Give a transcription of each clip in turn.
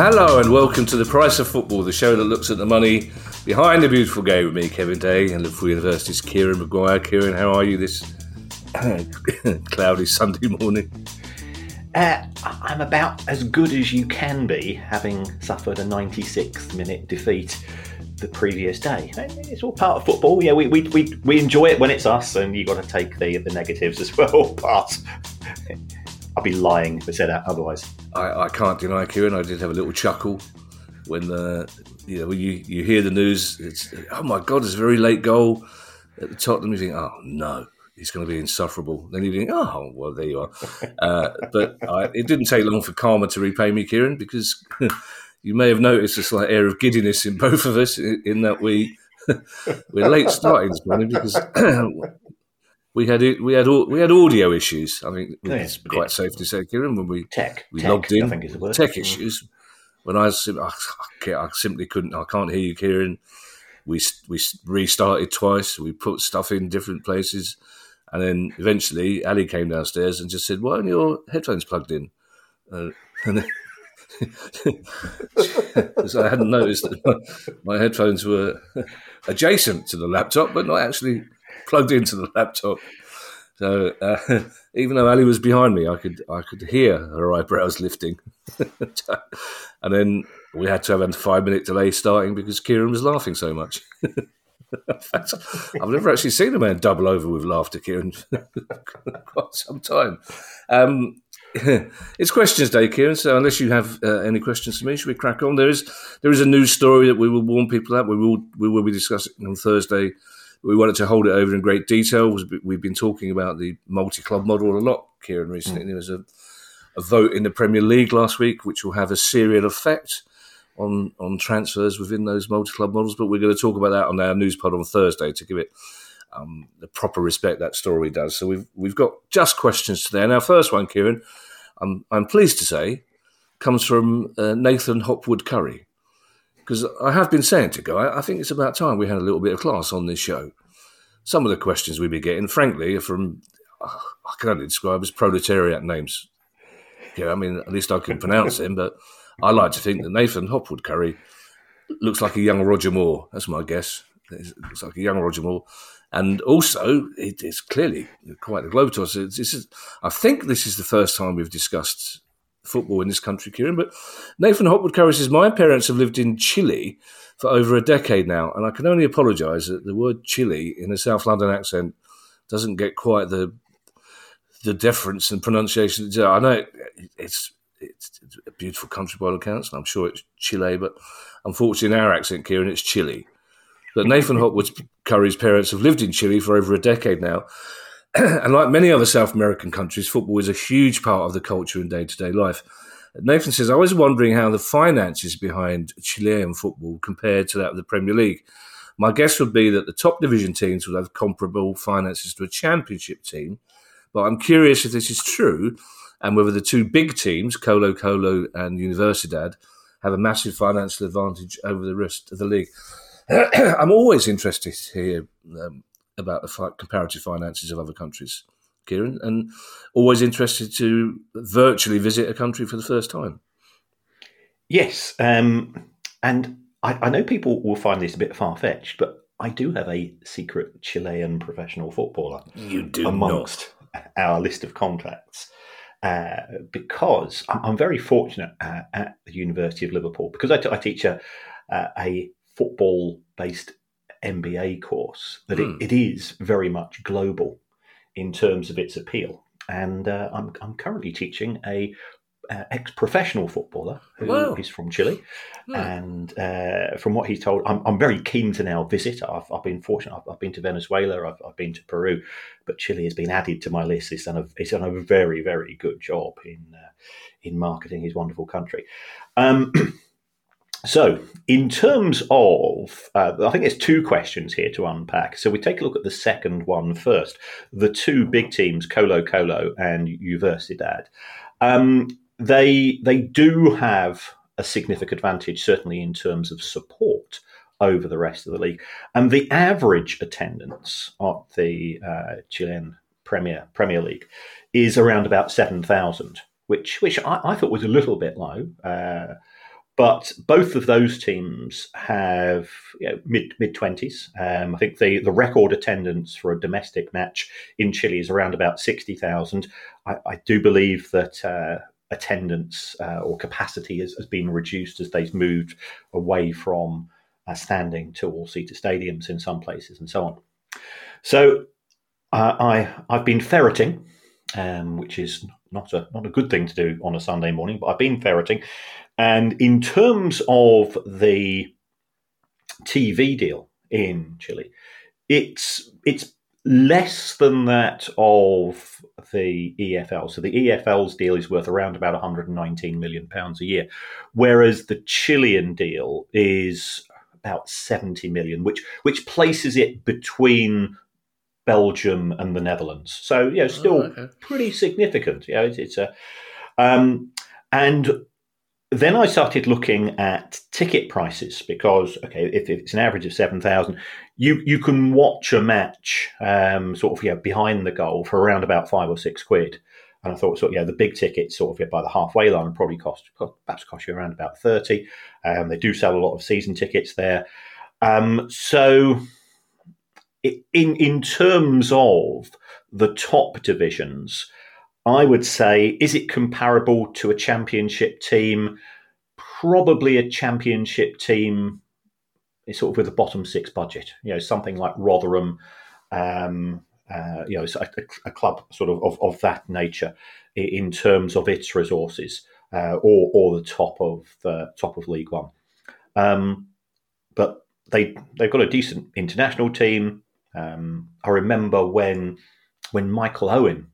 Hello and welcome to the Price of Football, the show that looks at the money behind the beautiful game with me, Kevin Day, and Liverpool University's Kieran Maguire. Kieran, how are you this cloudy Sunday morning? Uh, I'm about as good as you can be, having suffered a 96th minute defeat the previous day. It's all part of football. Yeah, we, we, we, we enjoy it when it's us, and you've got to take the, the negatives as well. But I'd be lying if I said that otherwise. I, I can't deny, Kieran, I did have a little chuckle when uh, you know when you, you hear the news. It's oh my god, it's a very late goal at the Tottenham. You think, oh no, he's going to be insufferable. Then you think, oh well, there you are. Uh, but I, it didn't take long for karma to repay me, Kieran, because you may have noticed a slight air of giddiness in both of us in, in that we we're late starting this morning because we had we had we had audio issues. I think Yes, it's quite safe to say, Kieran, when we Tech. we Tech, logged in. I think is the word. Tech issues. When I, I, I simply couldn't. I can't hear you, Kieran. We we restarted twice. We put stuff in different places, and then eventually Ali came downstairs and just said, "Why aren't your headphones plugged in?" Uh, and because I hadn't noticed that my, my headphones were adjacent to the laptop, but not actually plugged into the laptop. So uh, even though Ali was behind me, I could I could hear her eyebrows lifting, and then we had to have a five minute delay starting because Kieran was laughing so much. I've never actually seen a man double over with laughter, Kieran, quite some time. Um, it's questions day, Kieran. So unless you have uh, any questions for me, should we crack on? There is there is a news story that we will warn people about. We will we will be discussing on Thursday. We wanted to hold it over in great detail. We've been talking about the multi club model a lot, Kieran. Recently, there was a, a vote in the Premier League last week, which will have a serial effect on on transfers within those multi club models. But we're going to talk about that on our news pod on Thursday to give it um, the proper respect that story does. So we've we've got just questions today. And our first one, Kieran, I'm I'm pleased to say, comes from uh, Nathan Hopwood Curry. Because I have been saying to go, I, think it's about time we had a little bit of class on this show. Some of the questions we've been getting, frankly, are from uh, I can only describe as proletariat names. Yeah, I mean, at least I can pronounce them, but I like to think that Nathan Hopwood Curry looks like a young Roger Moore. That's my guess. It looks like a young Roger Moore. And also, it is clearly quite the globetrotter. I think this is the first time we've discussed football in this country, Kieran. But Nathan Hopwood Curry says, My parents have lived in Chile for over a decade now, and I can only apologise that the word Chile in a South London accent doesn't get quite the the deference and pronunciation. I know it, it's it's a beautiful country by all accounts, and I'm sure it's Chile, but unfortunately, in our accent, Kieran, it's Chile. But Nathan Hopwood Curry's parents have lived in Chile for over a decade now. and like many other South American countries, football is a huge part of the culture and day to day life. Nathan says, I was wondering how the finances behind Chilean football compared to that of the Premier League. My guess would be that the top division teams will have comparable finances to a championship team, but I'm curious if this is true and whether the two big teams, Colo Colo and Universidad, have a massive financial advantage over the rest of the league. I'm always interested to hear um, about the comparative finances of other countries, Kieran, and always interested to virtually visit a country for the first time. Yes, um, and I, I know people will find this a bit far fetched, but I do have a secret Chilean professional footballer. You do amongst not. our list of contacts. Uh, because I'm, very fortunate uh, at the University of Liverpool because I, t- I teach a, uh, a football based MBA course that it, hmm. it is very much global in terms of its appeal. And uh, I'm, I'm currently teaching a uh, ex-professional footballer who is from Chile, hmm. and uh, from what he's told, I'm, I'm, very keen to now visit. I've, I've been fortunate. I've, I've, been to Venezuela. I've, I've, been to Peru, but Chile has been added to my list. He's done a, he's done a very very good job in uh, in marketing his wonderful country. Um, So, in terms of, uh, I think there's two questions here to unpack. So, we take a look at the second one first. The two big teams, Colo Colo and Universidad, um, they they do have a significant advantage, certainly in terms of support over the rest of the league. And the average attendance at the uh, Chilean Premier Premier League is around about seven thousand, which which I, I, thought was a little bit low. Uh, but both of those teams have you know, mid mid twenties. Um, I think the the record attendance for a domestic match in Chile is around about sixty thousand. I, I, do believe that uh, attendance uh, or capacity has, has, been reduced as they've moved away from uh, standing to all seater stadiums in some places and so on. So uh, I I've been ferreting, um, which is not a not a good thing to do on a Sunday morning, but I've been ferreting and in terms of the TV deal in Chile, it's it's less than that of the EFL. So the EFL's deal is worth around about 119 million pounds a year, whereas the Chilean deal is about 70 million, which which places it between Belgium and the Netherlands. So you know, still oh, okay. pretty significant. You know, it's, it's a um, and then I started looking at ticket prices because, okay, if, it's an average of seven thousand, you you can watch a match um, sort of yeah behind the goal for around about five or six quid. And I thought, sort yeah, the big tickets sort of yeah, by the halfway line probably cost perhaps cost you around about thirty. Um, they do sell a lot of season tickets there. Um, so, in in terms of the top divisions, I would say, is it comparable to a championship team? Probably a championship team, sort of with a bottom six budget. You know, something like Rotherham. Um, uh, you know, a, a, club sort of, of, of that nature in terms of its resources, uh, or or the top of the top of League One. Um, but they they've got a decent international team. Um, I remember when when Michael Owen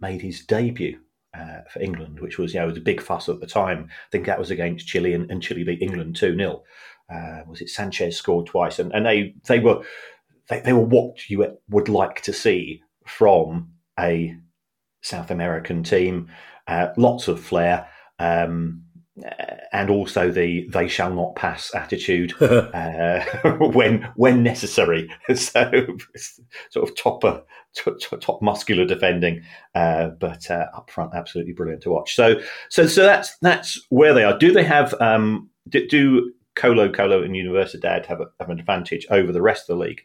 made his debut uh, for England, which was you know was a big fuss at the time. I think that was against Chile, and, and Chile beat England two 0 uh, Was it Sanchez scored twice, and, and they they were they, they were what you would like to see from a South American team. Uh, lots of flair. Um, and also the "they shall not pass" attitude uh, when when necessary. So sort of topper, top, top muscular defending, uh, but uh, up front, absolutely brilliant to watch. So so so that's that's where they are. Do they have um, do, do Colo Colo and Universidad have, a, have an advantage over the rest of the league?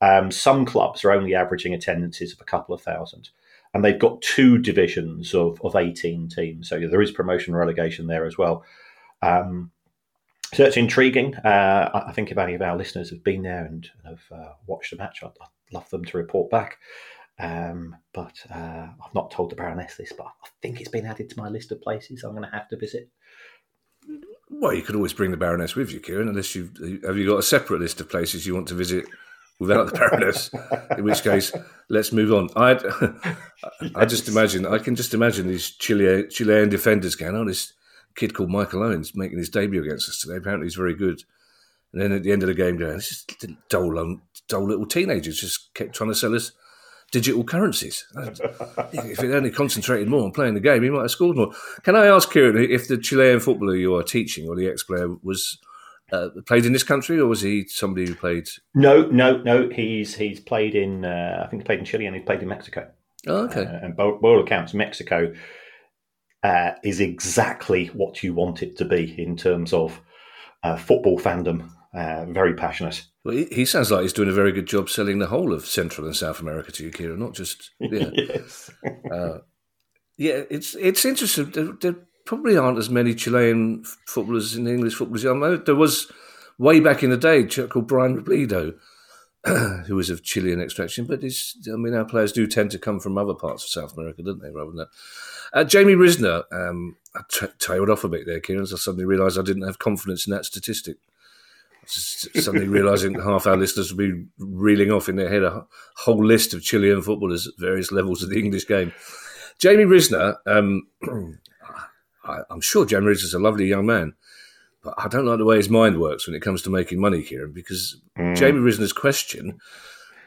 Um, some clubs are only averaging attendances of a couple of thousand and they've got two divisions of, of 18 teams. So there is promotion relegation there as well. Um, so it's intriguing. Uh, I think if any of our listeners have been there and have uh, watched the match, I'd, I'd, love them to report back. Um, but uh, I've not told the Baroness this, but I think it's been added to my list of places I'm going to have to visit. Well, you could always bring the Baroness with you, Kieran, unless you have you got a separate list of places you want to visit without the Baroness. in which case, let's move on. I I just imagine I can just imagine these Chilean, Chilean defenders going, "Oh, this kid called Michael Owens making his debut against us today. Apparently, he's very good." And then at the end of the game, going, "This is dull, dull little teenagers just kept trying to sell us." Digital currencies. if he'd only concentrated more on playing the game, he might have scored more. Can I ask Kieran if the Chilean footballer you are teaching or the ex-player was uh, played in this country, or was he somebody who played? No, no, no. He's he's played in. Uh, I think he played in Chile and he played in Mexico. Oh, okay. Uh, and by, all accounts, Mexico uh, is exactly what you want it to be in terms of uh, football fandom. Uh, very passionate. Well, he, he, sounds like he's doing a very good job selling the whole of Central and South America to you, Kieran, not just yeah. yes. uh, yeah, it's it's interesting. Probably aren't as many Chilean footballers in English footballers. Know there was way back in the day, a chap called Brian Robledo, who was of Chilean extraction. But I mean, our players do tend to come from other parts of South America, don't they? Rather than that. Uh, Jamie Risner, um, I t- tailed off a bit there, Kieran. As I suddenly realised I didn't have confidence in that statistic. suddenly realising half our listeners will be reeling off in their head a whole list of Chilean footballers at various levels of the English game. Jamie Risner, um, I, am sure Jamie Risner's a lovely young man, but I don't like the way his mind works when it comes to making money, Kieran, because mm. Jamie Risner's question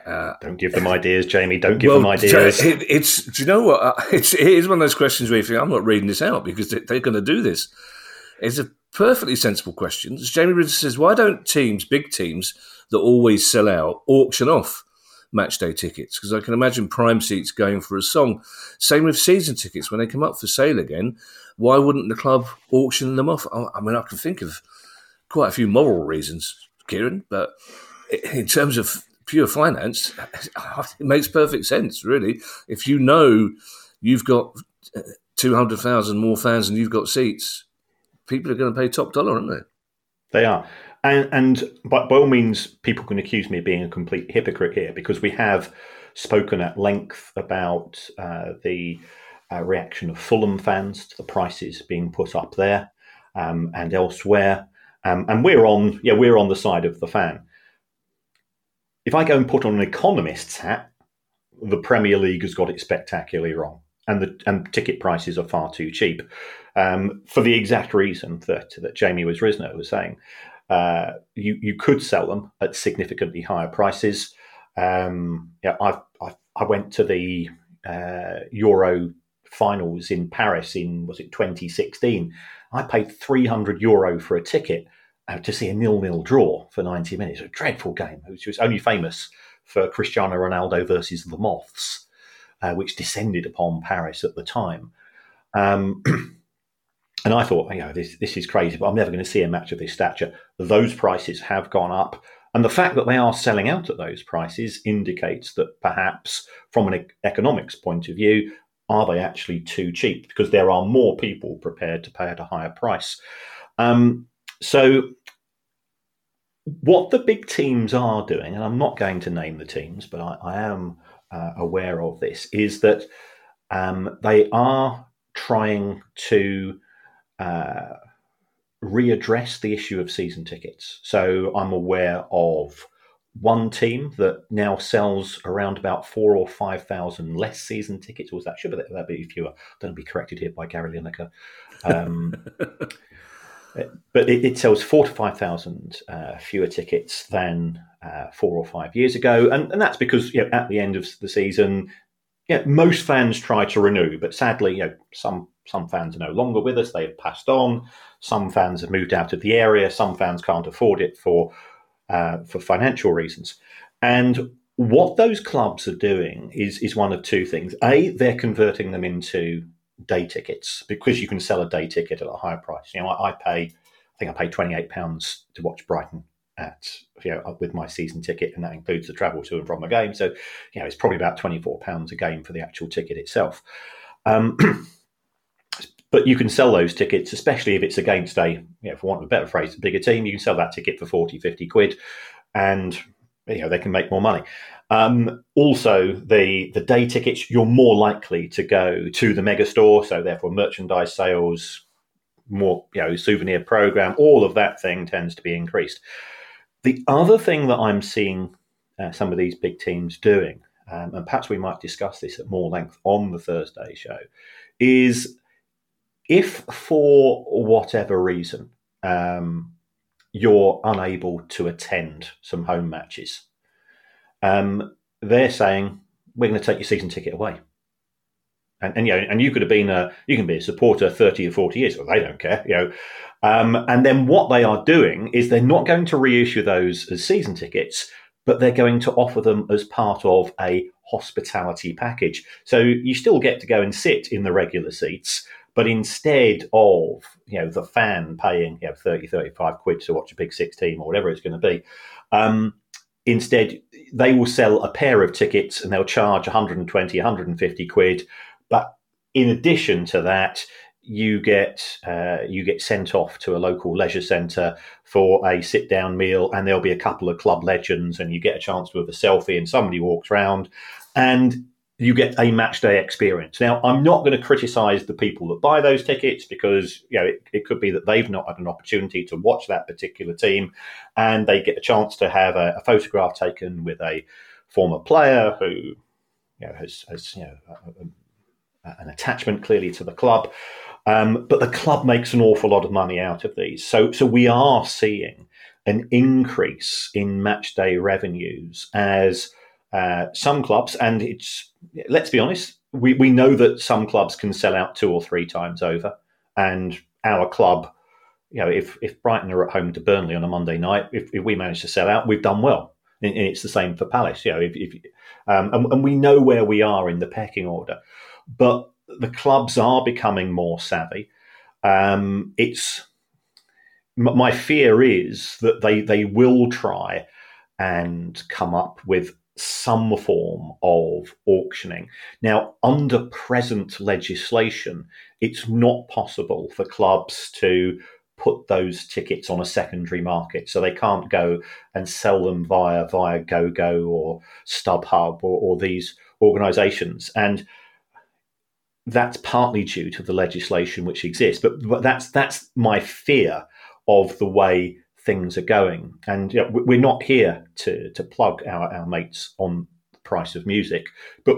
uh, Don't give them ideas, Jamie. Don't give well, them ideas. It, it's do you know what? Uh, it's it is one of those questions where you think I'm not reading this out because they, are going to do this. It's a perfectly sensible question. Jamie Ridder says, why don't teams, big teams that always sell out, auction off match day tickets? Because I can imagine prime seats going for a song. Same with season tickets when they come up for sale again. Why wouldn't the club auction them off? I mean, I can think of quite a few moral reasons, Kieran, but in terms of pure finance, it makes perfect sense, really. If you know you've got uh, 200,000 more fans than you've got seats, people are going to pay top dollar, aren't they? They are. And, and by, by all means, people can accuse me of being a complete hypocrite here because we have spoken at length about uh, the uh, reaction of Fulham fans to the prices being put up there um, and elsewhere. Um, and we're on, yeah, we're on the side of the fan if I go and put on an economist's hat, the Premier League has got it spectacularly wrong, and the and ticket prices are far too cheap, um, for the exact reason that that Jamie was Risner was saying. Uh, you you could sell them at significantly higher prices. Um, yeah, I've, i went to the uh, Euro finals in Paris in was it 2016. I paid 300 euro for a ticket uh, to see a nil-nil draw for 90 minutes. A dreadful game, which was only famous for Cristiano Ronaldo versus the Moths, uh, which descended upon Paris at the time. Um, and I thought, you know, this this is crazy, but I'm never going to see a match of this stature. Those prices have gone up. And the fact that they are selling out at those prices indicates that perhaps, from an economics point of view, are they actually too cheap? Because there are more people prepared to pay at a higher price. Um, so, what the big teams are doing, and I'm not going to name the teams, but I, I am uh, aware of this, is that um, they are trying to uh, readdress the issue of season tickets. So, I'm aware of one team that now sells around about four or five thousand less season tickets. Was that should that be fewer? Don't be corrected here by Gary Lineker. Um, but it, it, sells four to five thousand uh, fewer tickets than uh, four or five years ago, and, and that's because you know, at the end of the season, yeah, most fans try to renew, but sadly, you know, some some fans are no longer with us; they have passed on. Some fans have moved out of the area. Some fans can't afford it for uh, for financial reasons, and what those clubs are doing is is one of two things: a, they're converting them into day tickets because you can sell a day ticket at a higher price. You know, I, I pay, I think I pay twenty eight pounds to watch Brighton at you know with my season ticket, and that includes the travel to and from the game. So, you know, it's probably about twenty four pounds a game for the actual ticket itself. Um, but you can sell those tickets, especially if it's against a, you know, for want of a better phrase, a bigger team. You can sell that ticket for 40, 50 quid, and you know they can make more money. Um, also, the the day tickets you're more likely to go to the mega store, so therefore merchandise sales, more you know souvenir program, all of that thing tends to be increased. The other thing that I'm seeing uh, some of these big teams doing, um, and perhaps we might discuss this at more length on the Thursday show, is if for whatever reason um, you're unable to attend some home matches um, they're saying we're going to take your season ticket away. And, and you know, and you could have been a you can be a supporter thirty or forty years, well, they don't care, you know. Um, and then what they are doing is they're not going to reissue those as season tickets, but they're going to offer them as part of a hospitality package. So you still get to go and sit in the regular seats, but instead of you know the fan paying you know 30, 35 quid to watch a big six team or whatever it's going to be, um, instead, they will sell a pair of tickets and they'll charge 120, 150 quid. But in addition to that, you get uh, you get sent off to a local leisure centre for a sit down meal, and there'll be a couple of club legends, and you get a chance to have a selfie, and somebody walks around, and you get a match day experience. Now, I'm not going to criticise the people that buy those tickets because you know it, it, could be that they've not had an opportunity to watch that particular team, and they get a chance to have a, a photograph taken with a former player who you know has, has you know a, a, an attachment clearly to the club. Um, but the club makes an awful lot of money out of these, so so we are seeing an increase in match day revenues as uh, some clubs, and it's let's be honest, we, we know that some clubs can sell out two or three times over, and our club, you know, if if Brighton are at home to Burnley on a Monday night, if, if we manage to sell out, we've done well, and, and it's the same for Palace. You know, if, if um, and, and we know where we are in the pecking order, but the clubs are becoming more savvy. Um, it's my fear is that they they will try and come up with some form of auctioning. Now, under present legislation, it's not possible for clubs to put those tickets on a secondary market. So they can't go and sell them via viagogo or StubHub or, or these organisations. And that's partly due to the legislation which exists. But, but that's that's my fear of the way things are going. And you know, we're not here to to plug our, our mates on the price of music, but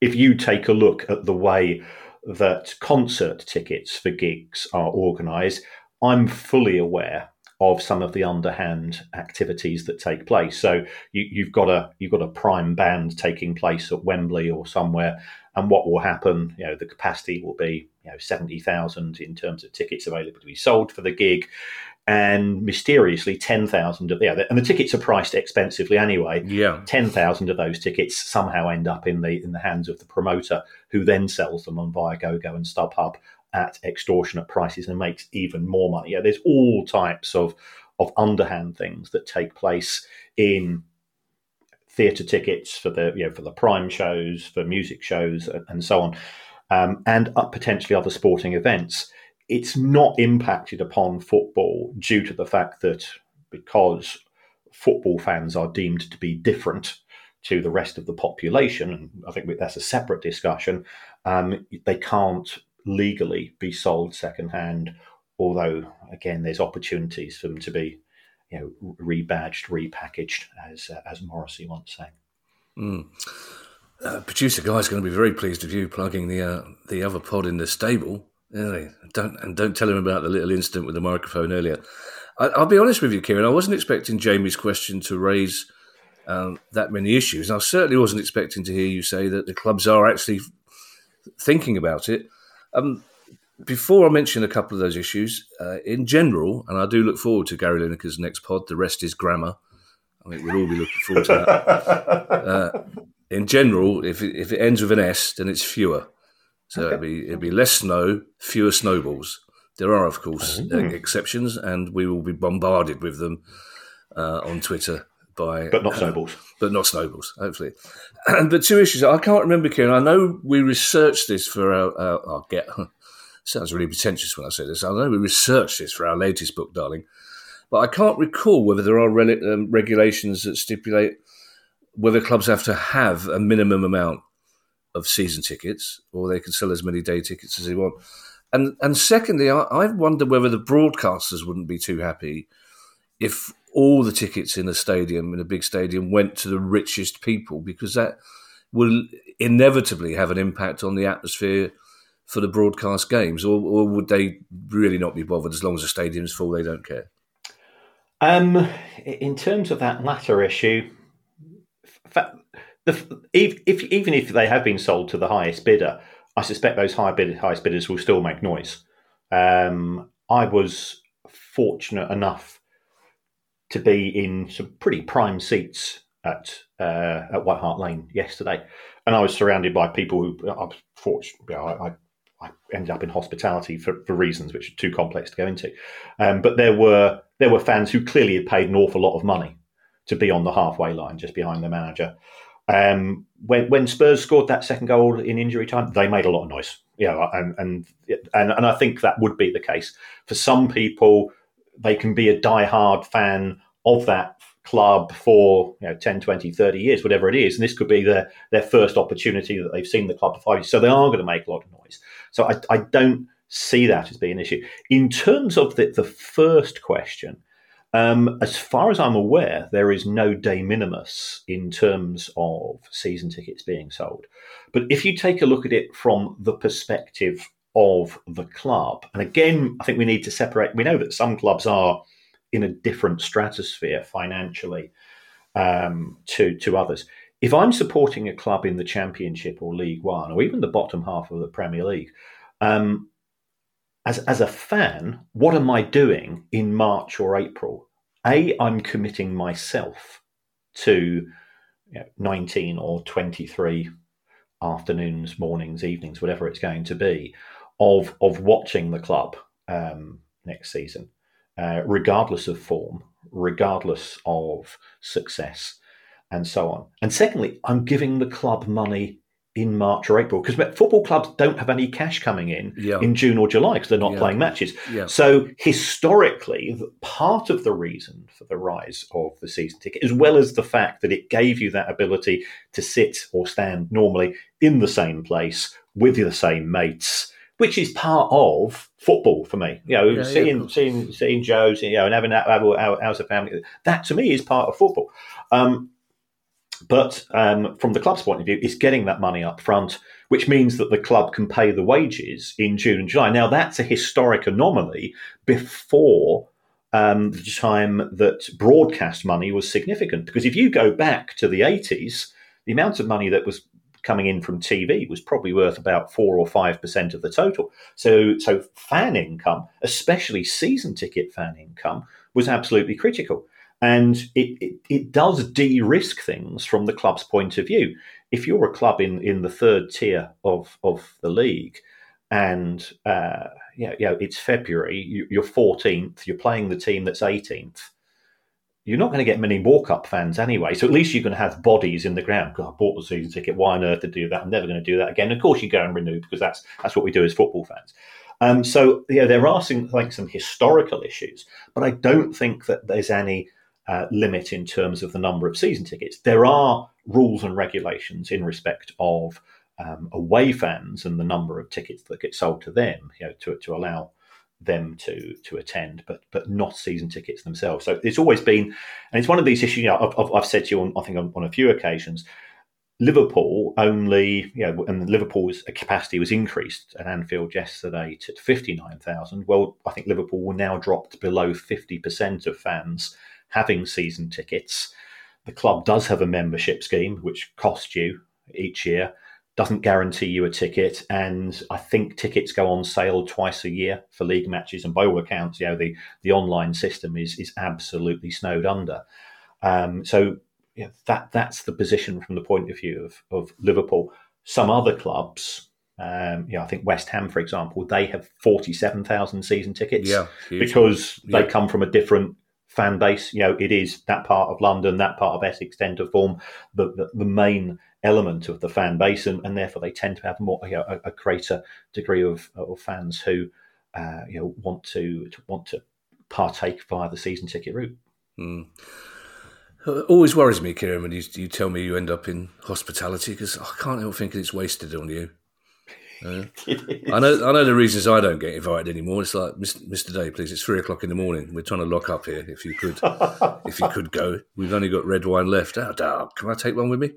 if you take a look at the way that concert tickets for gigs are organised, I'm fully aware of some of the underhand activities that take place. So you, have got a you've got a prime band taking place at Wembley or somewhere, and what will happen? You know, the capacity will be you know seventy thousand in terms of tickets available to be sold for the gig, and mysteriously 10,000 of yeah, and the tickets are priced expensively anyway. Yeah. 10,000 of those tickets somehow end up in the in the hands of the promoter who then sells them on viagogo and StubHub at extortionate prices and makes even more money. Yeah, there's all types of of underhand things that take place in theatre tickets for the you know for the prime shows, for music shows, and so on, um, and potentially other sporting events it's not impacted upon football due to the fact that because football fans are deemed to be different to the rest of the population, and I think that's a separate discussion, um, they can't legally be sold secondhand. Although, again, there's opportunities for them to be, you know, rebadged, repackaged, as uh, as Morrissey once sang. Mm. Uh, producer guy's going to be very pleased with you plugging the uh, the other pod in the stable. Really? Don't and don't tell him about the little incident with the microphone earlier. I, will be honest with you, Kieran. I wasn't expecting Jamie's question to raise um, that many issues. I certainly wasn't expecting to hear you say that the clubs are actually thinking about it. Um, before I mention a couple of those issues, uh, in general, and I do look forward to Gary Lineker's next pod. The rest is grammar. I think we'll all be looking forward to that. uh, in general, if it, if it ends with an S, then it's fewer. So okay. it'd be it'd be less snow, fewer snowballs. There are, of course, oh. exceptions, and we will be bombarded with them uh, on Twitter by, but not uh, snowballs. but not snowballs, hopefully. And but two issues. I can't remember, Kieran. I know we researched this for our. our I'll get. Sounds really pretentious when I say this. I know we researched this for our latest book, darling, but I can't recall whether there are re- um, regulations that stipulate whether clubs have to have a minimum amount of season tickets, or they can sell as many day tickets as they want. And and secondly, I, I wonder whether the broadcasters wouldn't be too happy if all the tickets in a stadium, in a big stadium, went to the richest people, because that will inevitably have an impact on the atmosphere for the broadcast games, or, or would they really not be bothered as long as the stadium's full? They don't care. Um, in terms of that latter issue, the, if, if, even if they have been sold to the highest bidder, I suspect those high bid, highest bidders will still make noise. Um, I was fortunate enough to be in some pretty prime seats at uh, at White Hart Lane yesterday, and I was surrounded by people who I was fortunate. You know, I, I ended up in hospitality for, for reasons which are too complex to go into. Um, but there were there were fans who clearly had paid an awful lot of money to be on the halfway line, just behind the manager. Um, when when Spurs scored that second goal in injury time, they made a lot of noise. Yeah, and and and and I think that would be the case for some people. They can be a die-hard fan of that club for you know 10 20 30 years whatever it is and this could be their their first opportunity that they've seen the club for five years so they are going to make a lot of noise so i, I don't see that as being an issue in terms of the, the first question um, as far as I'm aware, there is no de minimis in terms of season tickets being sold. But if you take a look at it from the perspective of the club, and again, I think we need to separate. We know that some clubs are in a different stratosphere financially um, to to others. If I'm supporting a club in the Championship or League One, or even the bottom half of the Premier League, um, as, as a fan, what am I doing in March or April? A, I'm committing myself to you know, 19 or 23 afternoons, mornings, evenings, whatever it's going to be, of, of watching the club um, next season, uh, regardless of form, regardless of success, and so on. And secondly, I'm giving the club money in March or April because football clubs don't have any cash coming in yeah. in June or July because they're not yeah. playing matches. Yeah. So historically, part of the reason for the rise of the season ticket, as well as the fact that it gave you that ability to sit or stand normally in the same place with the same mates, which is part of football for me. You know, seeing seeing seeing Joe's, you know, and having that as a family, that to me is part of football. Um, but um, from the club's point of view, it's getting that money up front, which means that the club can pay the wages in June and July. Now, that's a historic anomaly before um, the time that broadcast money was significant. Because if you go back to the 80s, the amount of money that was coming in from TV was probably worth about four or five percent of the total. So, so fan income, especially season ticket fan income, was absolutely critical. And it, it, it does de risk things from the club's point of view. If you're a club in, in the third tier of, of the league and uh, yeah, yeah, it's February, you're 14th, you're playing the team that's 18th, you're not going to get many walk up fans anyway. So at least you're going to have bodies in the ground. God, I bought the season ticket. Why on earth to do that? I'm never going to do that again. Of course, you go and renew because that's that's what we do as football fans. Um, so yeah, there are some like some historical issues, but I don't think that there's any uh, limit in terms of the number of season tickets. There are rules and regulations in respect of um, away fans and the number of tickets that get sold to them, you know, to, to allow them to to attend, but but not season tickets themselves. So it's always been, and it's one of these issues. You know, I've, I've said to you on I think on, on a few occasions. Liverpool only, you know, and Liverpool's capacity was increased at Anfield yesterday to 59,000. Well, I think Liverpool will now dropped below 50% of fans having season tickets. The club does have a membership scheme which costs you each year, doesn't guarantee you a ticket, and I think tickets go on sale twice a year for league matches. And by all accounts, you know the the online system is is absolutely snowed under. Um, so yeah, that that's the position from the point of view of of Liverpool. Some other clubs, um, you know, I think West Ham, for example, they have forty-seven thousand season tickets yeah, because yeah. they come from a different fan base. You know, it is that part of London, that part of Essex tend to form the, the, the main element of the fan base, and, and, therefore they tend to have more you know, a, a, greater degree of, of fans who uh, you know want to, to, want to partake via the season ticket route. Mm. It always worries me, Kieran, when you, you tell me you end up in hospitality because I can't help thinking it's wasted on you. Uh, I know. I know the reasons I don't get invited anymore. It's like, Mr. Day, please. It's three o'clock in the morning. We're trying to lock up here. If you could, if you could go, we've only got red wine left. Oh, oh, can I take one with me?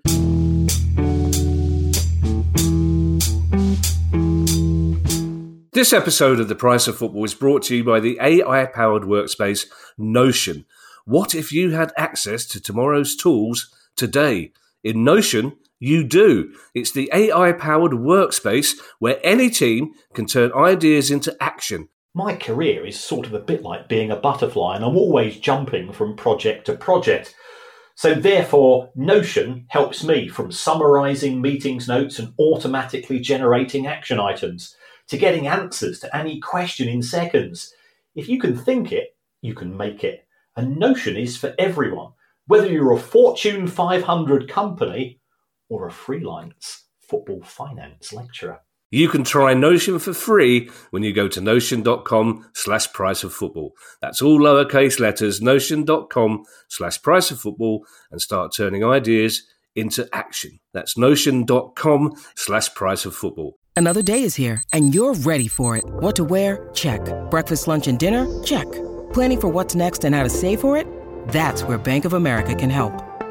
This episode of The Price of Football is brought to you by the AI-powered workspace Notion. What if you had access to tomorrow's tools today? In Notion you do. It's the AI powered workspace where any team can turn ideas into action. My career is sort of a bit like being a butterfly, and I'm always jumping from project to project. So, therefore, Notion helps me from summarizing meetings notes and automatically generating action items to getting answers to any question in seconds. If you can think it, you can make it. And Notion is for everyone. whether you're a Fortune 500 company or a freelance football finance lecturer. You can try Notion for free when you go to notion.com slash price of football. That's all lowercase letters, notion.com slash price of football, and start turning ideas into action. That's notion.com slash price of football. Another day is here, and you're ready for it. What to wear? Check. Breakfast, lunch, and dinner? Check. Planning for what's next and how to save for it? That's where Bank of America can help.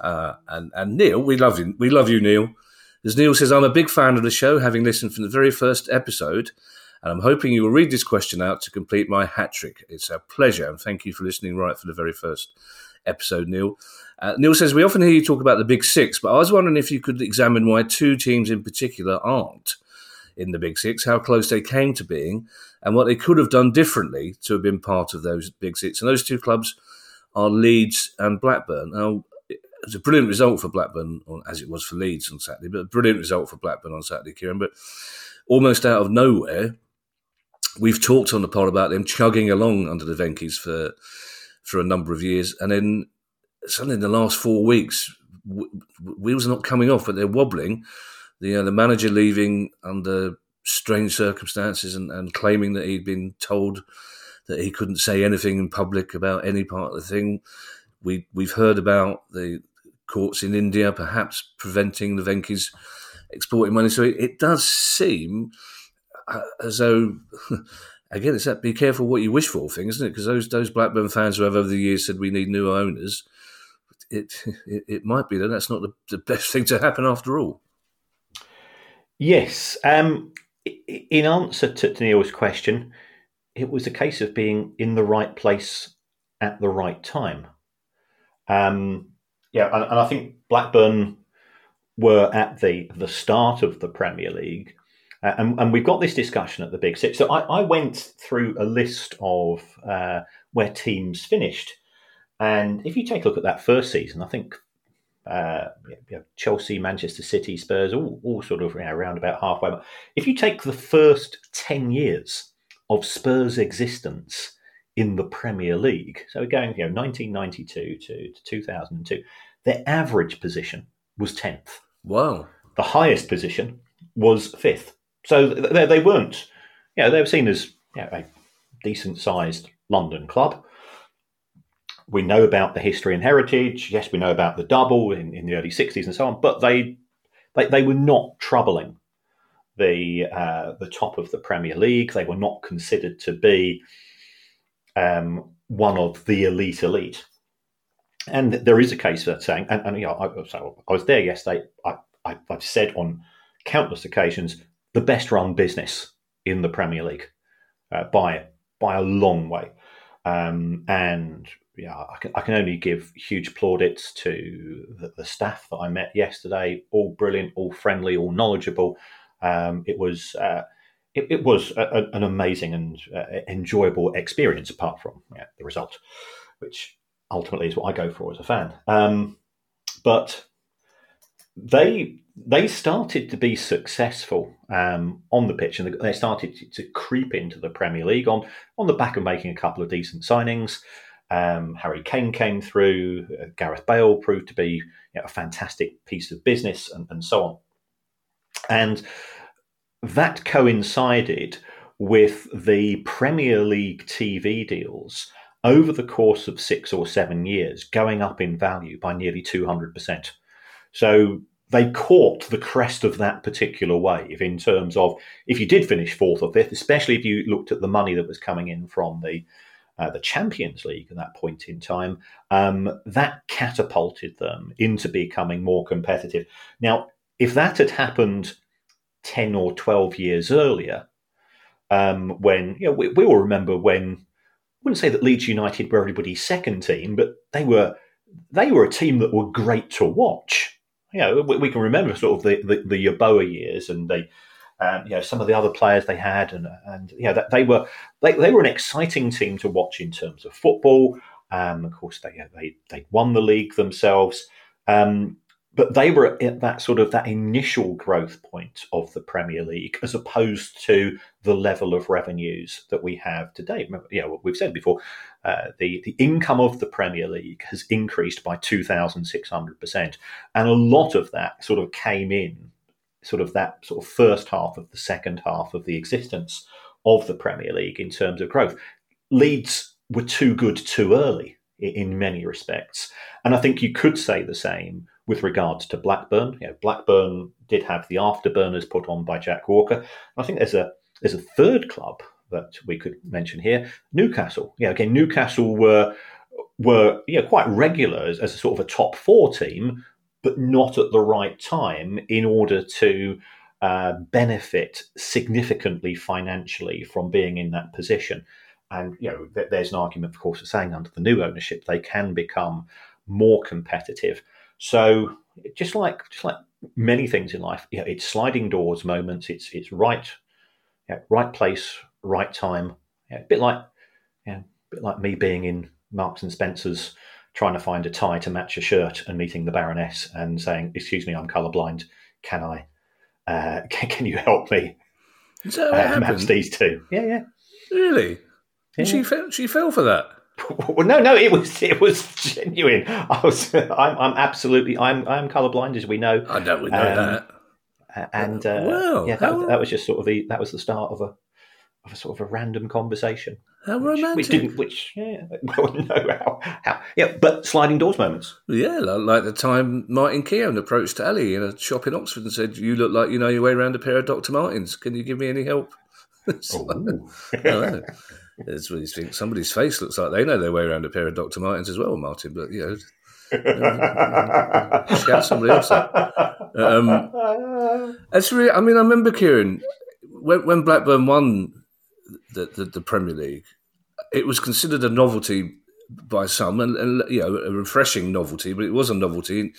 Uh, and, and Neil, we love you. We love you, Neil. As Neil says, I'm a big fan of the show, having listened from the very first episode, and I'm hoping you will read this question out to complete my hat trick. It's a pleasure, and thank you for listening right for the very first episode, Neil. Uh, Neil says, We often hear you talk about the Big Six, but I was wondering if you could examine why two teams in particular aren't in the Big Six, how close they came to being, and what they could have done differently to have been part of those Big Six. And those two clubs are Leeds and Blackburn. Now, it's a brilliant result for Blackburn, as it was for Leeds on Saturday, but a brilliant result for Blackburn on Saturday, Kieran. But almost out of nowhere, we've talked on the pod about them chugging along under the Venky's for for a number of years, and then suddenly in the last four weeks, wheels are not coming off, but they're wobbling. The uh, the manager leaving under strange circumstances and, and claiming that he'd been told that he couldn't say anything in public about any part of the thing. We we've heard about the courts in India perhaps preventing the Venky's exporting money. So it, it does seem uh, as though, again, it's that be careful what you wish for thing, isn't it? Because those those Blackburn fans who have over the years said we need new owners, it it, it might be that that's not the, the, best thing to happen after all. Yes. Um, in answer to, to Neil's question, it was a case of being in the right place at the right time. Um, yeah, and, and I think Blackburn were at the the start of the Premier League, uh, and, and we've got this discussion at the Big Six. So I, I went through a list of uh, where teams finished, and if you take a look at that first season, I think uh, you know, Chelsea, Manchester City, Spurs, all, all sort of you know, around about halfway. If you take the first ten years of Spurs' existence in the Premier League. So going, you know, 1992 to, to 2002, their average position was 10th. Wow. The highest position was fifth. So they, they weren't, you know, they were seen as you know, a decent sized London club. We know about the history and heritage. Yes, we know about the double in, in the early 60s and so on, but they, they, they were not troubling the, uh, the top of the Premier League. They were not considered to be um, one of the elite elite. And there is a case for saying, and, and you know, I, so I was there yesterday. I, I, I've said on countless occasions the best run business in the Premier League uh, by by a long way. Um, and yeah, I can, I can only give huge plaudits to the, the, staff that I met yesterday. All brilliant, all friendly, all knowledgeable. Um, it was uh, it, it was a, an amazing and uh, enjoyable experience, apart from yeah, the result, which ultimately is what I go for as a fan. Um, but they they started to be successful um, on the pitch, and they started to, to, creep into the Premier League on on the back of making a couple of decent signings. Um, Harry Kane came through. Uh, Gareth Bale proved to be you know, a fantastic piece of business, and, and so on. And that coincided with the Premier League TV deals over the course of six or seven years going up in value by nearly 200%. So they caught the crest of that particular wave in terms of if you did finish fourth or fifth, especially if you looked at the money that was coming in from the uh, the Champions League at that point in time, um, that catapulted them into becoming more competitive. Now, if that had happened 10 or 12 years earlier, um, when, you know, we, we all remember when, I wouldn't say that Leeds United were everybody's second team, but they were, they were a team that were great to watch. you know, we, we can remember sort of the, the, the Yeboah years and they, um, you know, some of the other players they had, and and you know, they were they, they were an exciting team to watch in terms of football. Um, of course, they they they won the league themselves, um, but they were at that sort of that initial growth point of the Premier League, as opposed to the level of revenues that we have today. Remember, you know, we've said before, uh, the the income of the Premier League has increased by two thousand six hundred percent, and a lot of that sort of came in, sort of that sort of first half of the second half of the existence of the Premier League in terms of growth. Leeds were too good too early in many respects. And I think you could say the same with regards to Blackburn. You know, Blackburn did have the afterburners put on by Jack Walker. I think there's a there's a third club that we could mention here, Newcastle. Yeah, again, Newcastle were were yeah quite regular as, as a sort of a top four team, but not at the right time in order to uh, benefit significantly financially from being in that position. And you know, there's an argument, of course, of saying under the new ownership they can become more competitive. So just like just like many things in life, you know, it's sliding doors moments. It's it's right, yeah, right place, right time. Yeah, a bit like a bit like me being in Marks and Spencers trying to find a tie to match a shirt and meeting the Baroness and saying, "Excuse me, I'm colourblind. Can I? Uh, can, can you help me?" Is that what Uh, happened? these two. Yeah, yeah. Really? Yeah. She fell. She fell for that. Well, no, no, it was it was genuine. I was, I'm, I'm absolutely, I'm, I'm colourblind, as we know, I don't know Um, that. and uh, Wow, yeah, that, that was just sort of the that was the start of a of a sort of a random conversation, How which, romantic. which didn't, which yeah, well, no, how, how, yeah, but sliding doors moments. Yeah, like, the time Martin Keown approached Ali in a shop in Oxford and said, "You look like you know your way around a pair of Dr. Martens. Can you give me any help?" like- I don't. It's what you think. Somebody's face looks like they know their way around a pair of Dr. Martens as well, Martin. But you know, shout somebody else out. Um, That's really. I mean, I remember Kieran when, when Blackburn won the, the the Premier League. It was considered a novelty by some, and, and you know, a refreshing novelty. But it was a novelty,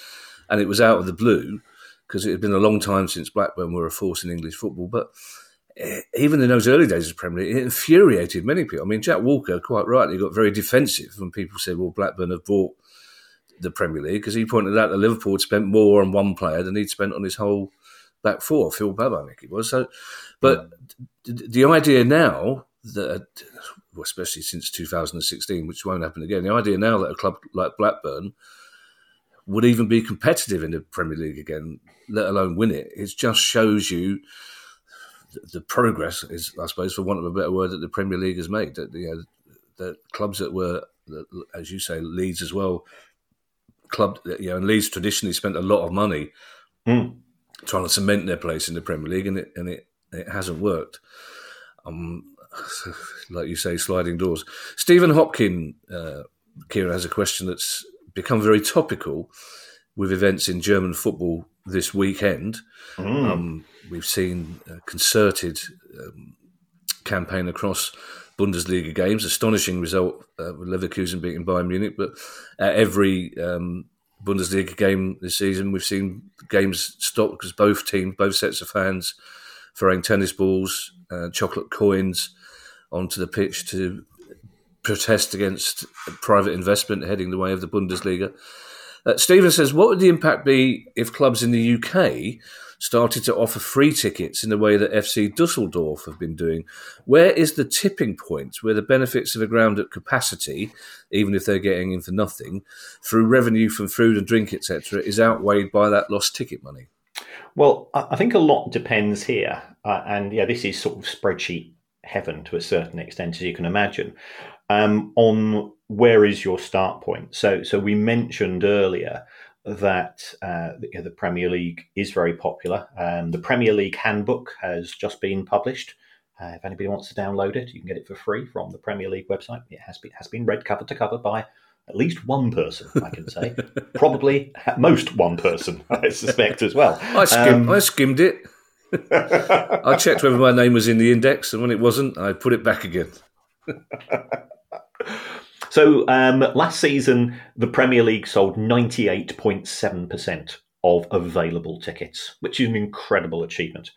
and it was out of the blue because it had been a long time since Blackburn were a force in English football. But Eh, even in those early days of Premier League, it infuriated many people. I mean, Jack Walker, quite rightly, got very defensive when people said, "Well, Blackburn have bought." The Premier League because he pointed out that Liverpool had spent more on one player than he'd spent on his whole back four, Phil Babb, I think it was. So, but mm. the, the idea now that, well, especially since 2016, which won't happen again, the idea now that a club like Blackburn would even be competitive in the Premier League again, let alone win it, it just shows you the, progress is, I suppose, for want of a better word, that the Premier League has made. That you know, the clubs that were, as you say, Leeds as well, club, you know, and Leeds traditionally spent a lot of money Mm. trying to cement their place in the Premier League, and it and it, it hasn't worked. Um, like you say, sliding doors. Stephen Hopkin, uh, Kieran has a question that's become very topical with events in German football this weekend. Um, we've seen a concerted um, campaign across Bundesliga games. Astonishing result uh, with Leverkusen beating Bayern Munich, but at every um, Bundesliga game this season, we've seen games stopped because both teams, both sets of fans, throwing tennis balls, uh, chocolate coins onto the pitch to protest against private investment heading the way of the Bundesliga. Uh, Stephen says, what would the impact be if clubs in the UK started to offer free tickets in the way that FC Dusseldorf have been doing? Where is the tipping point where the benefits of a ground at capacity, even if they're getting in for nothing, through revenue from food and drink, etc., is outweighed by that lost ticket money? Well, I think a lot depends here, uh, and yeah, this is sort of spreadsheet heaven to a certain extent, as you can imagine. Um, on where is your start point? So, so we mentioned earlier that uh, the, you know, the Premier League is very popular. Um, the Premier League Handbook has just been published. Uh, if anybody wants to download it, you can get it for free from the Premier League website. It has been has been read cover to cover by at least one person, I can say. Probably at most one person, I suspect as well. I skimmed, Um, I skimmed it. I checked whether my name was in the index, and when it wasn't, I put it back again. So um, last season, the Premier League sold 98.7% of available tickets, which is an incredible achievement.